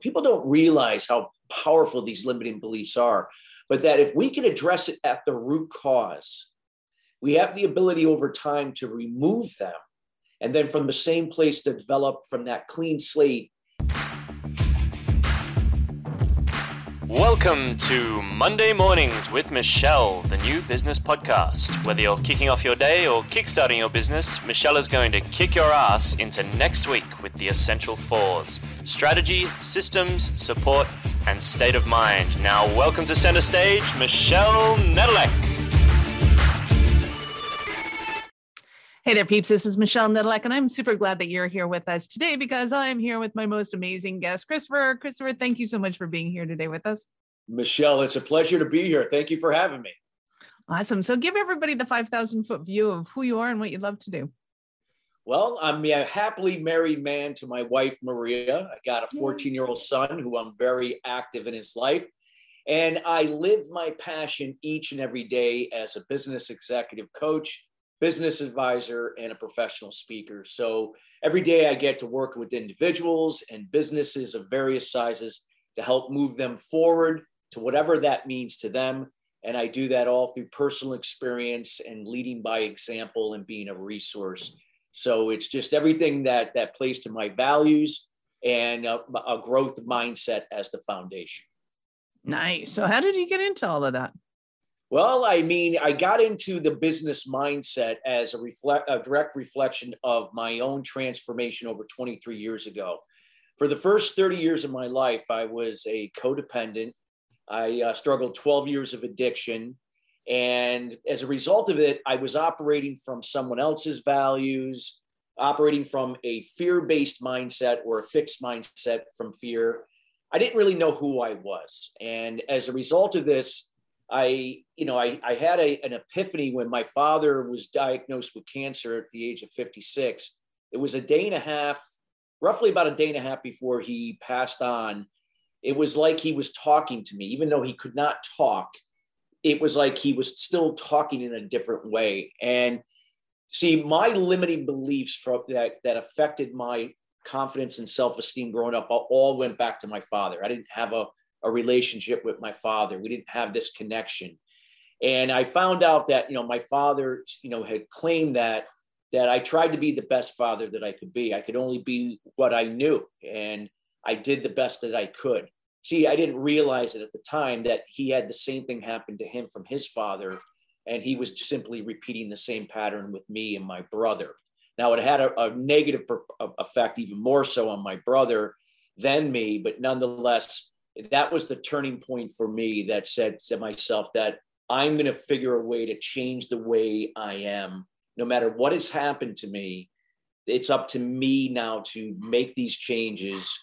People don't realize how powerful these limiting beliefs are, but that if we can address it at the root cause, we have the ability over time to remove them. And then from the same place to develop from that clean slate Welcome to Monday Mornings with Michelle, the new business podcast. Whether you're kicking off your day or kickstarting your business, Michelle is going to kick your ass into next week with the essential fours strategy, systems, support, and state of mind. Now, welcome to center stage, Michelle Nedelec. Hey there, peeps. This is Michelle Nedelec, and I'm super glad that you're here with us today because I'm here with my most amazing guest, Christopher. Christopher, thank you so much for being here today with us. Michelle, it's a pleasure to be here. Thank you for having me. Awesome. So, give everybody the 5,000 foot view of who you are and what you love to do. Well, I'm a happily married man to my wife, Maria. I got a 14 year old son who I'm very active in his life. And I live my passion each and every day as a business executive coach business advisor and a professional speaker. So every day I get to work with individuals and businesses of various sizes to help move them forward to whatever that means to them. And I do that all through personal experience and leading by example and being a resource. So it's just everything that that plays to my values and a, a growth mindset as the foundation. Nice. So how did you get into all of that? Well, I mean, I got into the business mindset as a reflect a direct reflection of my own transformation over 23 years ago. For the first 30 years of my life, I was a codependent. I uh, struggled 12 years of addiction. And as a result of it, I was operating from someone else's values, operating from a fear based mindset or a fixed mindset from fear. I didn't really know who I was. And as a result of this, I, you know, I, I had a, an epiphany when my father was diagnosed with cancer at the age of 56. It was a day and a half, roughly about a day and a half before he passed on. It was like he was talking to me, even though he could not talk. It was like he was still talking in a different way. And see, my limiting beliefs from that that affected my confidence and self-esteem growing up all went back to my father. I didn't have a a relationship with my father. We didn't have this connection. And I found out that, you know, my father, you know, had claimed that that I tried to be the best father that I could be. I could only be what I knew and I did the best that I could. See, I didn't realize it at the time that he had the same thing happen to him from his father and he was simply repeating the same pattern with me and my brother. Now, it had a, a negative effect, even more so on my brother than me, but nonetheless, that was the turning point for me that said to myself that I'm going to figure a way to change the way I am. No matter what has happened to me, it's up to me now to make these changes.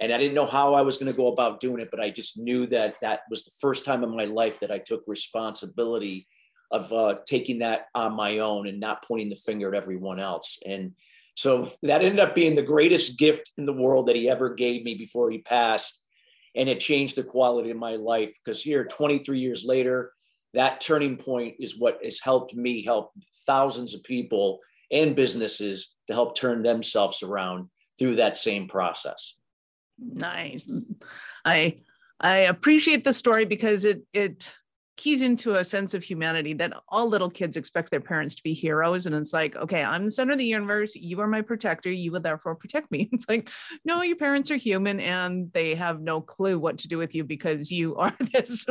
And I didn't know how I was going to go about doing it, but I just knew that that was the first time in my life that I took responsibility of uh, taking that on my own and not pointing the finger at everyone else. And so that ended up being the greatest gift in the world that he ever gave me before he passed and it changed the quality of my life. Because here 23 years later that turning point is what has helped me help thousands of people and businesses to help turn themselves around through that same process. Nice. I i appreciate the story because it it keys into a sense of humanity that all little kids expect their parents to be heroes. And it's like, okay, I'm the center of the universe. You are my protector. You will therefore protect me. It's like, no, your parents are human and they have no clue what to do with you because you are this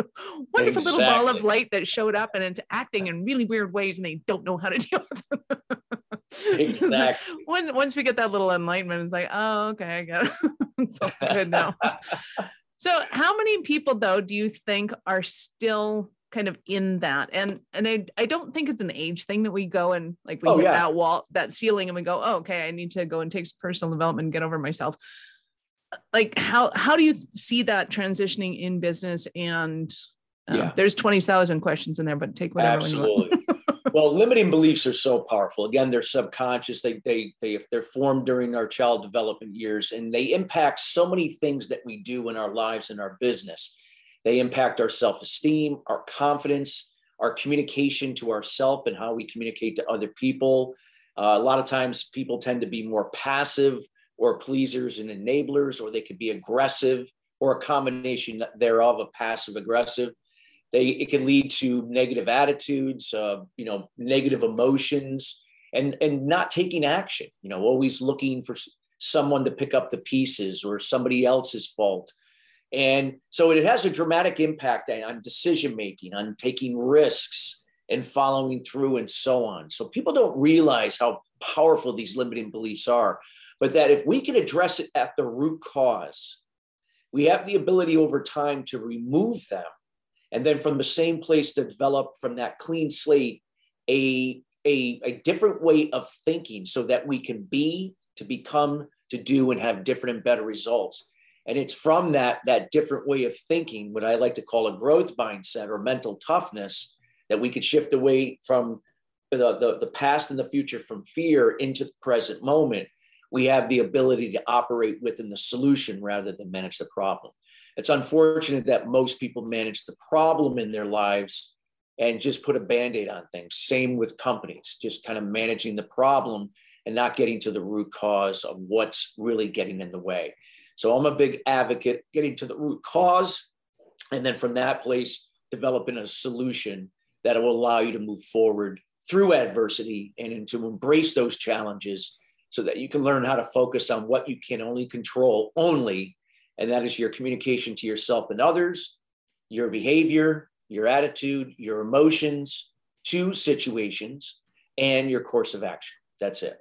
wonderful exactly. little ball of light that showed up and it's acting in really weird ways and they don't know how to deal with it. exactly. once, once we get that little enlightenment, it's like, oh, okay, I got it. it's all good now. So, how many people though do you think are still kind of in that? And and I I don't think it's an age thing that we go and like we oh, hit yeah. that wall, that ceiling, and we go, oh, okay, I need to go and take some personal development and get over myself. Like how how do you see that transitioning in business? And uh, yeah. there's twenty thousand questions in there, but take whatever. Absolutely. well, limiting beliefs are so powerful. Again, they're subconscious. They they they if they're formed during our child development years, and they impact so many things that we do in our lives and our business. They impact our self-esteem, our confidence, our communication to ourself, and how we communicate to other people. Uh, a lot of times, people tend to be more passive or pleasers and enablers, or they could be aggressive or a combination thereof of passive aggressive. They, it can lead to negative attitudes, uh, you know, negative emotions, and and not taking action. You know, always looking for someone to pick up the pieces or somebody else's fault. And so it has a dramatic impact on decision making, on taking risks and following through, and so on. So people don't realize how powerful these limiting beliefs are but that if we can address it at the root cause, we have the ability over time to remove them and then from the same place to develop from that clean slate a, a, a different way of thinking so that we can be to become to do and have different and better results and it's from that that different way of thinking what i like to call a growth mindset or mental toughness that we could shift away from the, the, the past and the future from fear into the present moment we have the ability to operate within the solution rather than manage the problem. It's unfortunate that most people manage the problem in their lives and just put a band aid on things. Same with companies, just kind of managing the problem and not getting to the root cause of what's really getting in the way. So I'm a big advocate getting to the root cause and then from that place, developing a solution that will allow you to move forward through adversity and to embrace those challenges so that you can learn how to focus on what you can only control only and that is your communication to yourself and others your behavior your attitude your emotions to situations and your course of action. That's it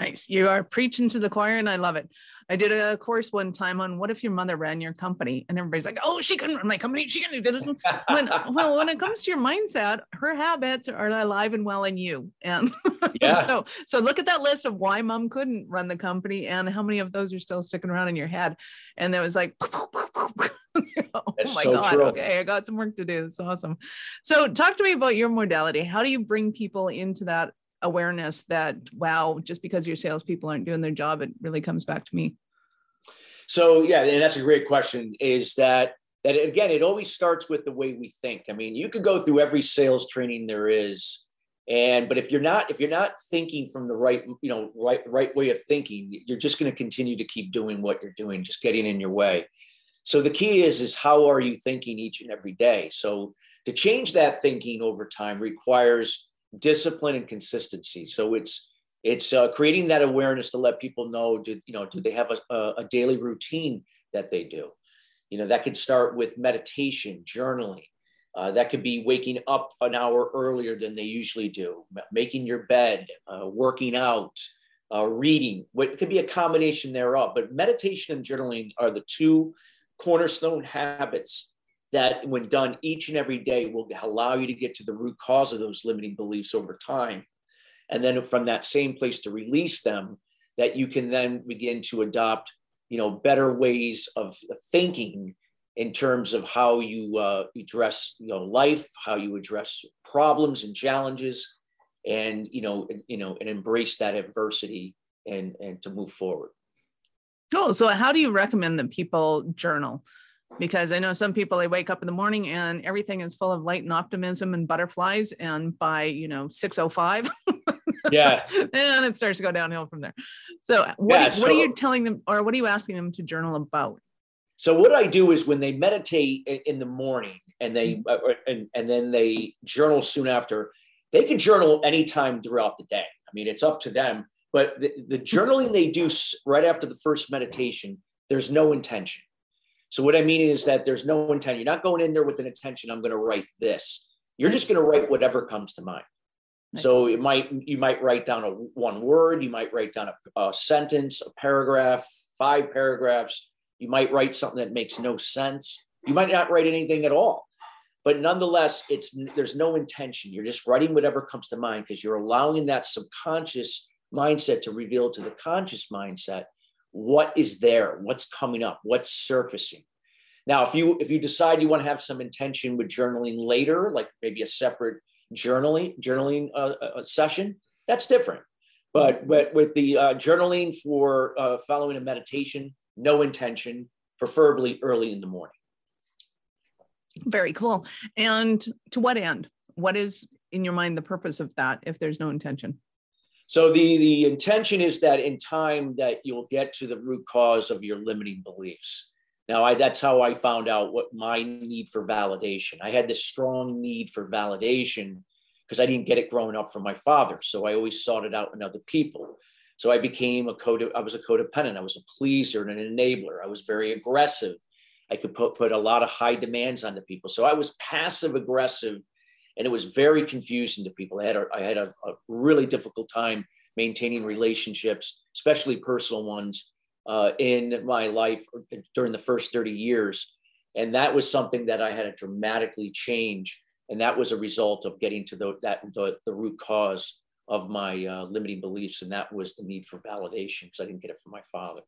nice you are preaching to the choir and i love it I did a course one time on what if your mother ran your company, and everybody's like, "Oh, she couldn't run my company. She couldn't do this." when well, when it comes to your mindset, her habits are alive and well in you. And yeah. so, so look at that list of why mom couldn't run the company, and how many of those are still sticking around in your head. And it was like, oh my so god, true. okay, I got some work to do. It's awesome. So, talk to me about your modality. How do you bring people into that awareness that wow just because your salespeople aren't doing their job it really comes back to me. So yeah and that's a great question is that that again it always starts with the way we think. I mean you could go through every sales training there is and but if you're not if you're not thinking from the right you know right right way of thinking you're just going to continue to keep doing what you're doing just getting in your way. So the key is is how are you thinking each and every day? So to change that thinking over time requires discipline and consistency. So it's it's uh, creating that awareness to let people know do you know do they have a, a daily routine that they do? You know that could start with meditation journaling. Uh, that could be waking up an hour earlier than they usually do making your bed uh, working out uh, reading what could be a combination thereof. But meditation and journaling are the two cornerstone habits that when done each and every day will allow you to get to the root cause of those limiting beliefs over time. And then from that same place to release them that you can then begin to adopt you know better ways of thinking in terms of how you uh, address you know life how you address problems and challenges and you know and, you know and embrace that adversity and and to move forward. Oh so how do you recommend that people journal because I know some people they wake up in the morning and everything is full of light and optimism and butterflies, and by you know six oh five, yeah, and it starts to go downhill from there. So what, yeah, so, what are you telling them, or what are you asking them to journal about? So what I do is when they meditate in the morning and they mm-hmm. uh, and, and then they journal soon after, they can journal anytime throughout the day. I mean, it's up to them. But the, the journaling they do right after the first meditation, there's no intention so what I mean is that there's no intent. You're not going in there with an intention. I'm going to write this. You're just going to write whatever comes to mind. So it might you might write down a one word. You might write down a, a sentence, a paragraph, five paragraphs. You might write something that makes no sense. You might not write anything at all. But nonetheless, it's there's no intention. You're just writing whatever comes to mind because you're allowing that subconscious mindset to reveal to the conscious mindset what is there, what's coming up, what's surfacing. Now, if you if you decide you want to have some intention with journaling later, like maybe a separate journaling journaling uh, uh, uh session, that's different. But but with the uh, journaling for uh, following a meditation, no intention, preferably early in the morning. Very cool. And to what end? What is in your mind the purpose of that if there's no intention? So the the intention is that in time that you'll get to the root cause of your limiting beliefs. Now, I, that's how I found out what my need for validation. I had this strong need for validation because I didn't get it growing up from my father. So I always sought it out in other people. So I became a code. I was a codependent. I was a pleaser and an enabler. I was very aggressive. I could put, put a lot of high demands onto people. So I was passive aggressive and it was very confusing to people. I had a, I had a, a really difficult time maintaining relationships, especially personal ones, uh, in my life during the first 30 years. And that was something that I had to dramatically change. And that was a result of getting to the, that, the, the root cause of my uh, limiting beliefs. And that was the need for validation because I didn't get it from my father.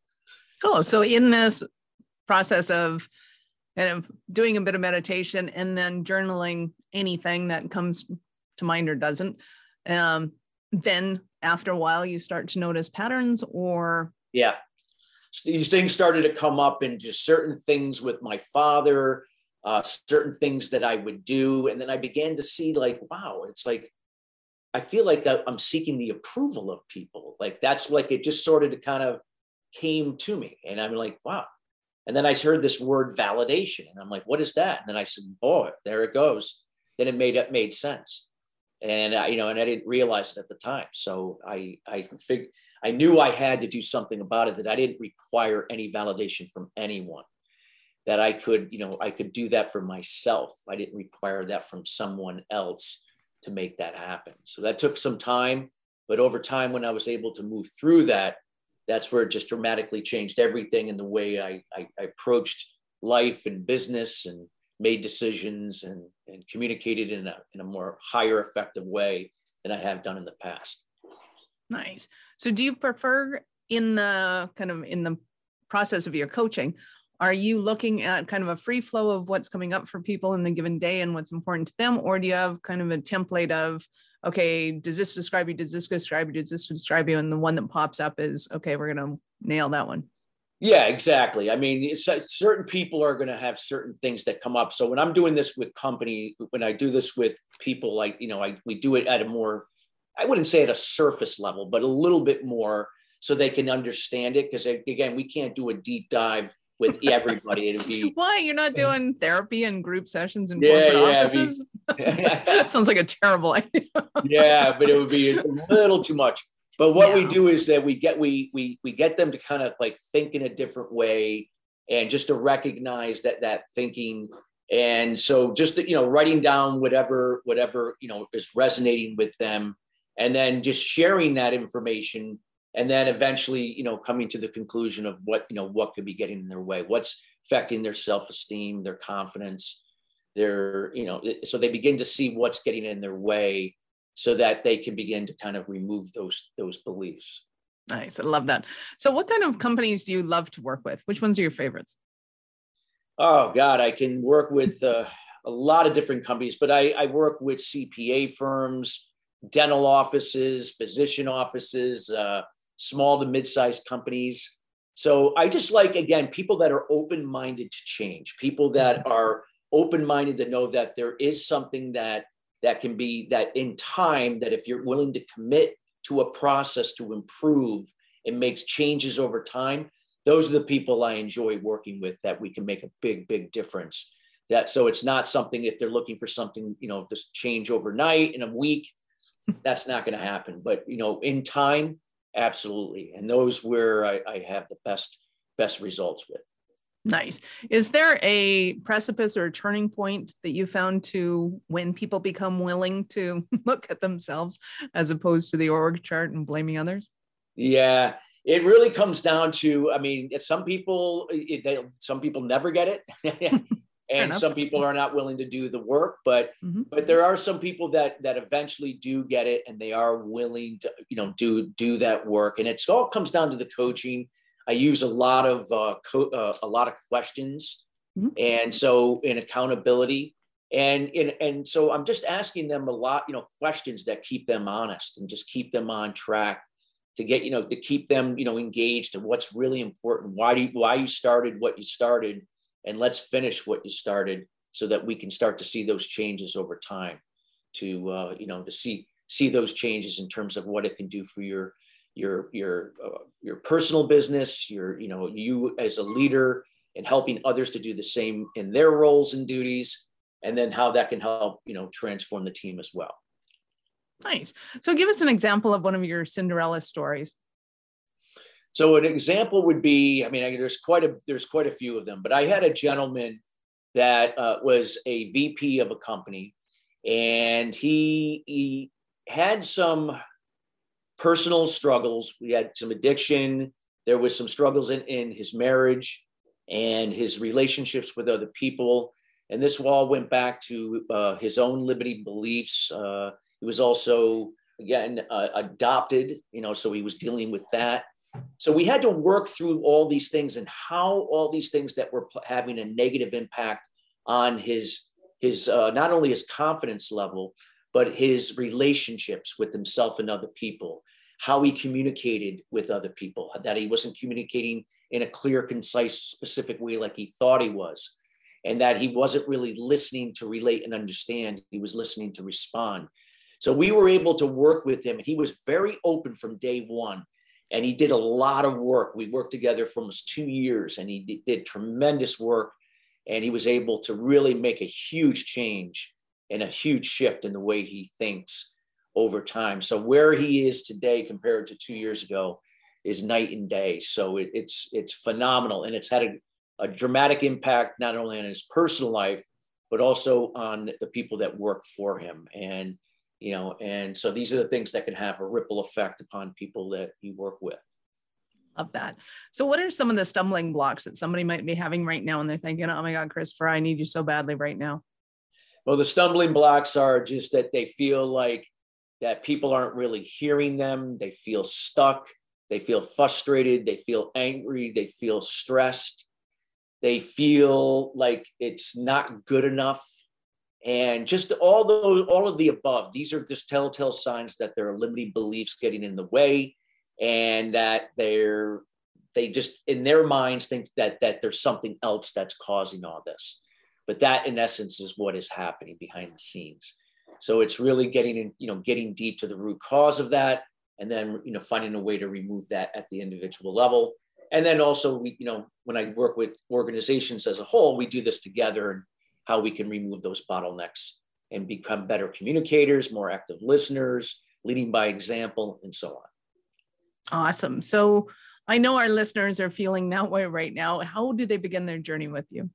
Cool. So in this process of of doing a bit of meditation and then journaling anything that comes to mind or doesn't, um, then after a while you start to notice patterns or yeah these things started to come up and just certain things with my father, uh, certain things that I would do. And then I began to see, like, wow, it's like, I feel like I'm seeking the approval of people. Like, that's like it just sort of kind of came to me. And I'm like, wow. And then I heard this word validation. And I'm like, what is that? And then I said, oh, there it goes. Then it made it made sense. And I, you know, and I didn't realize it at the time. So I I figured I knew I had to do something about it, that I didn't require any validation from anyone, that I could, you know, I could do that for myself. I didn't require that from someone else to make that happen. So that took some time. But over time, when I was able to move through that, that's where it just dramatically changed everything in the way I, I, I approached life and business and made decisions and, and communicated in a, in a more higher effective way than I have done in the past. Nice. So do you prefer in the kind of in the process of your coaching, are you looking at kind of a free flow of what's coming up for people in a given day and what's important to them? Or do you have kind of a template of, okay, does this describe you? Does this describe you? Does this describe you? And the one that pops up is, okay, we're going to nail that one. Yeah, exactly. I mean, uh, certain people are going to have certain things that come up. So when I'm doing this with company, when I do this with people, like you know, I we do it at a more I wouldn't say at a surface level, but a little bit more so they can understand it. Because again, we can't do a deep dive with everybody. It'd be why you're not doing therapy and group sessions in yeah, corporate yeah, offices. Be, sounds like a terrible idea. yeah, but it would be a little too much. But what yeah. we do is that we get we we we get them to kind of like think in a different way and just to recognize that that thinking and so just you know writing down whatever whatever you know is resonating with them and then just sharing that information and then eventually you know coming to the conclusion of what you know what could be getting in their way what's affecting their self-esteem their confidence their you know so they begin to see what's getting in their way so that they can begin to kind of remove those those beliefs. Nice i love that. So what kind of companies do you love to work with? Which ones are your favorites? Oh god i can work with uh, a lot of different companies but i i work with cpa firms dental offices, physician offices, uh, small to mid-sized companies. So I just like again people that are open-minded to change, people that mm-hmm. are open-minded to know that there is something that that can be that in time that if you're willing to commit to a process to improve and makes changes over time those are the people i enjoy working with that we can make a big big difference that so it's not something if they're looking for something you know just change overnight in a week that's not going to happen. But you know, in time, absolutely. And those where I, I have the best best results with. Nice. Is there a precipice or a turning point that you found to when people become willing to look at themselves as opposed to the org chart and blaming others? Yeah, it really comes down to. I mean, some people, they, some people never get it. and some people are not willing to do the work but mm-hmm. but there are some people that that eventually do get it and they are willing to you know do do that work. And it's all comes down to the coaching. I use a lot of uh, co- uh a lot of questions mm-hmm. and so in accountability. And, and and so i'm just asking them a lot you know questions that keep them honest and just keep them on track to get you know to keep them you know engaged and what's really important. Why do you, why you started what you started and let's finish what you started so that we can start to see those changes over time to uh, you know to see see those changes in terms of what it can do for your your your uh, your personal business your you know you as a leader and helping others to do the same in their roles and duties and then how that can help you know transform the team as well. Nice. So give us an example of one of your cinderella stories so an example would be i mean there's quite a there's quite a few of them but i had a gentleman that uh, was a vp of a company and he he had some personal struggles we had some addiction there was some struggles in, in his marriage and his relationships with other people and this all went back to uh, his own limiting beliefs. Uh, he was also, again, uh, adopted, you know, so he was dealing with that. So we had to work through all these things and how all these things that were having a negative impact on his his uh, not only his confidence level, but his relationships with himself and other people, how he communicated with other people, that he wasn't communicating in a clear, concise, specific way like he thought he was and that he wasn't really listening to relate and understand. He was listening to respond. So we were able to work with him, and he was very open from day one. And he did a lot of work. We worked together for almost two years, and he did tremendous work. And he was able to really make a huge change and a huge shift in the way he thinks over time. So where he is today compared to two years ago is night and day. So it, it's it's phenomenal, and it's had a a dramatic impact not only on his personal life but also on the people that work for him and you know and so these are the things that can have a ripple effect upon people that you work with. Love that. So what are some of the stumbling blocks that somebody might be having right now and they're thinking oh my god christopher i need you so badly right now well the stumbling blocks are just that they feel like that people aren't really hearing them. They feel stuck. They feel frustrated. They feel angry. They feel stressed. They feel like it's not good enough and just all those all of the above these are just telltale signs that there are limiting beliefs getting in the way and that they're they just in their minds think that that there's something else that's causing all this. But that in essence is what is happening behind the scenes. So it's really getting in you know getting deep to the root cause of that and then you know finding a way to remove that at the individual level. And then also we you know when i work with organizations as a whole we do this together and how we can remove those bottlenecks and become better communicators more active listeners leading by example and so on awesome so i know our listeners are feeling that way right now how do they begin their journey with you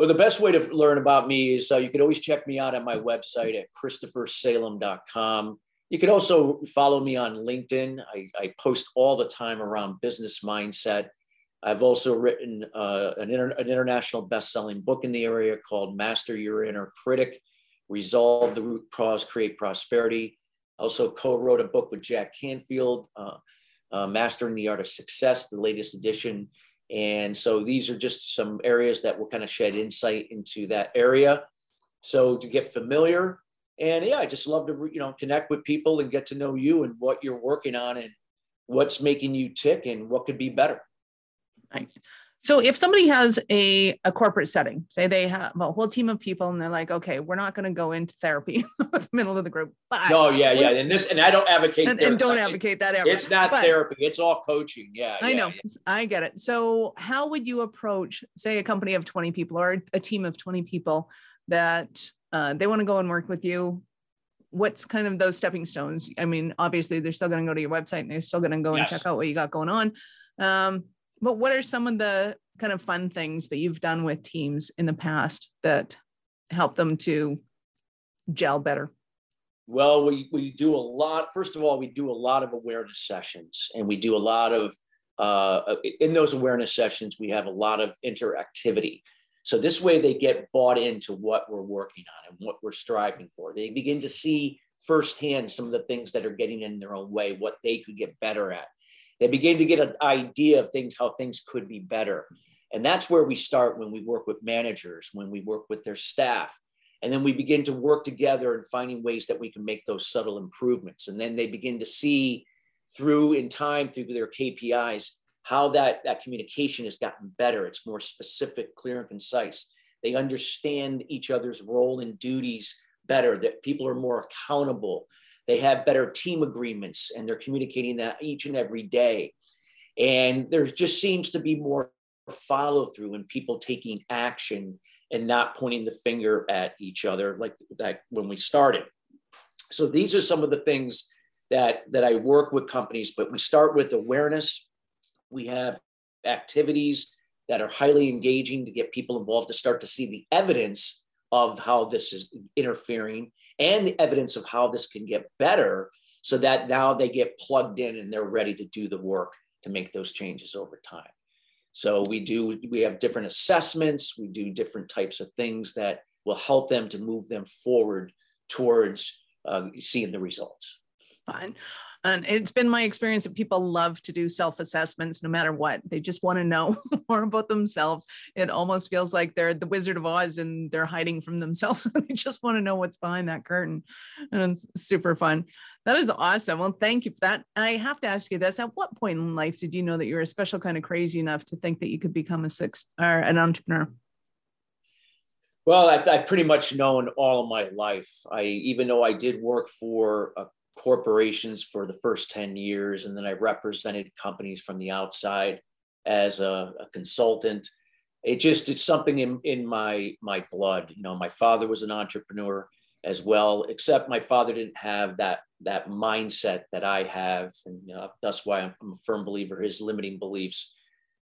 well, the best way to learn about me is uh, you can always check me out on my website at christophersalem.com. You can also follow me on LinkedIn. I, I post all the time around business mindset. I've also written uh, an, inter- an international best-selling book in the area called Master Your Inner Critic, Resolve the Root Cause, Create Prosperity. Also co-wrote a book with Jack Canfield, uh, uh, Mastering the Art of Success, the latest edition. And so these are just some areas that will kind of shed insight into that area. So to get familiar, and yeah, I just love to you know connect with people and get to know you and what you're working on and what's making you tick and what could be better. Nice. So if somebody has a, a corporate setting, say they have a whole team of people and they're like, okay, we're not going to go into therapy the middle of the group. But no, yeah, yeah. And this, and I don't advocate and, and don't advocate that ever. It's not but, therapy. It's all coaching. Yeah. I yeah, know. Yeah. I get it. So how would you approach, say a company of 20 people or a team of 20 people that uh, they want to go and work with you what's kind of those stepping stones i mean obviously they're still going to go to your website and they're still going to go yes. and check out what you got going on um, but what are some of the kind of fun things that you've done with teams in the past that help them to gel better well we, we do a lot first of all we do a lot of awareness sessions and we do a lot of uh, in those awareness sessions we have a lot of interactivity so this way they get bought into what we're working on and what we're striving for. They begin to see firsthand some of the things that are getting in their own way, what they could get better at. They begin to get an idea of things, how things could be better. And that's where we start when we work with managers, when we work with their staff. And then we begin to work together and finding ways that we can make those subtle improvements. And then they begin to see through in time, through their KPIs, how that, that communication has gotten better. It's more specific, clear, and concise. They understand each other's role and duties better, that people are more accountable. They have better team agreements and they're communicating that each and every day. And there just seems to be more follow through and people taking action and not pointing the finger at each other like that when we started. So these are some of the things that that I work with companies, but we start with awareness. We have activities that are highly engaging to get people involved to start to see the evidence of how this is interfering and the evidence of how this can get better so that now they get plugged in and they're ready to do the work to make those changes over time. So we do, we have different assessments, we do different types of things that will help them to move them forward towards uh, seeing the results. Fine. And it's been my experience that people love to do self assessments no matter what. They just want to know more about themselves. It almost feels like they're the Wizard of Oz and they're hiding from themselves. they just want to know what's behind that curtain. And it's super fun. That is awesome. Well, thank you for that. I have to ask you this. At what point in life did you know that you were a special kind of crazy enough to think that you could become a six or an entrepreneur? Well, I've, I've, pretty much known all my life. I even though I did work for a corporations for the first 10 years, and then I represented companies from the outside as a, a consultant. It just it's something in, in my my blood. You know, my father was an entrepreneur as well, except my father didn't have that that mindset that I have, and you know, that's why I'm, I'm a firm believer. His limiting beliefs,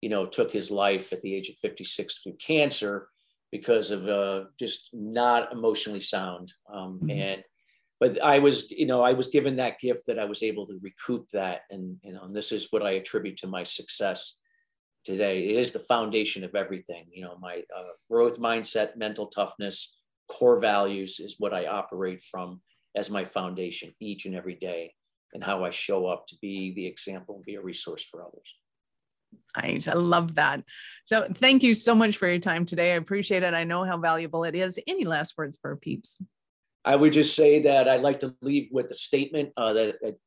you know, took his life at the age of 56 through cancer because of uh, just not emotionally sound. Um, mm-hmm. And but I was, you know, I was given that gift that I was able to recoup that, and you know, and this is what I attribute to my success today. It is the foundation of everything. You know, my uh, growth mindset, mental toughness, core values is what I operate from as my foundation each and every day, and how I show up to be the example and be a resource for others. I love that. So thank you so much for your time today. I appreciate it. I know how valuable it is. Any last words for peeps? I would just say that I'd like to leave with a statement uh, that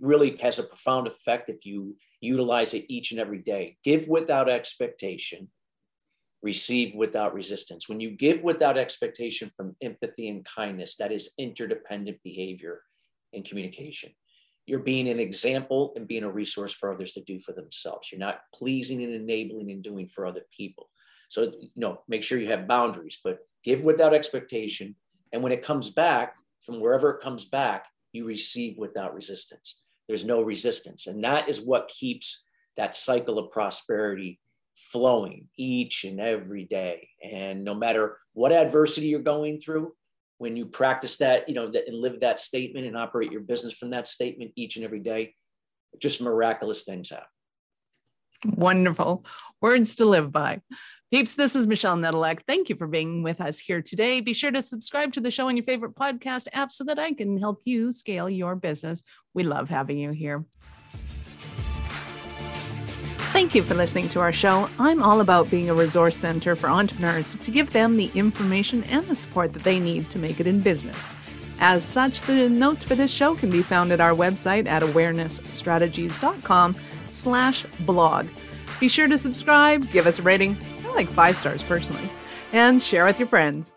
really has a profound effect if you utilize it each and every day. Give without expectation, receive without resistance. When you give without expectation from empathy and kindness, that is interdependent behavior and communication. You're being an example and being a resource for others to do for themselves. You're not pleasing and enabling and doing for other people. So, you know, make sure you have boundaries, but give without expectation and when it comes back from wherever it comes back, you receive without resistance. There's no resistance. And that is what keeps that cycle of prosperity flowing each and every day. And no matter what adversity you're going through, when you practice that, you know, that, and live that statement and operate your business from that statement each and every day, just miraculous things happen. Wonderful words to live by. Peeps, this is Michelle Nedelec. Thank you for being with us here today. Be sure to subscribe to the show on your favorite podcast app so that I can help you scale your business. We love having you here. Thank you for listening to our show. I'm all about being a resource center for entrepreneurs to give them the information and the support that they need to make it in business. As such, the notes for this show can be found at our website at awarenessstrategies.com slash blog. Be sure to subscribe, give us a rating, like five stars personally, and share with your friends.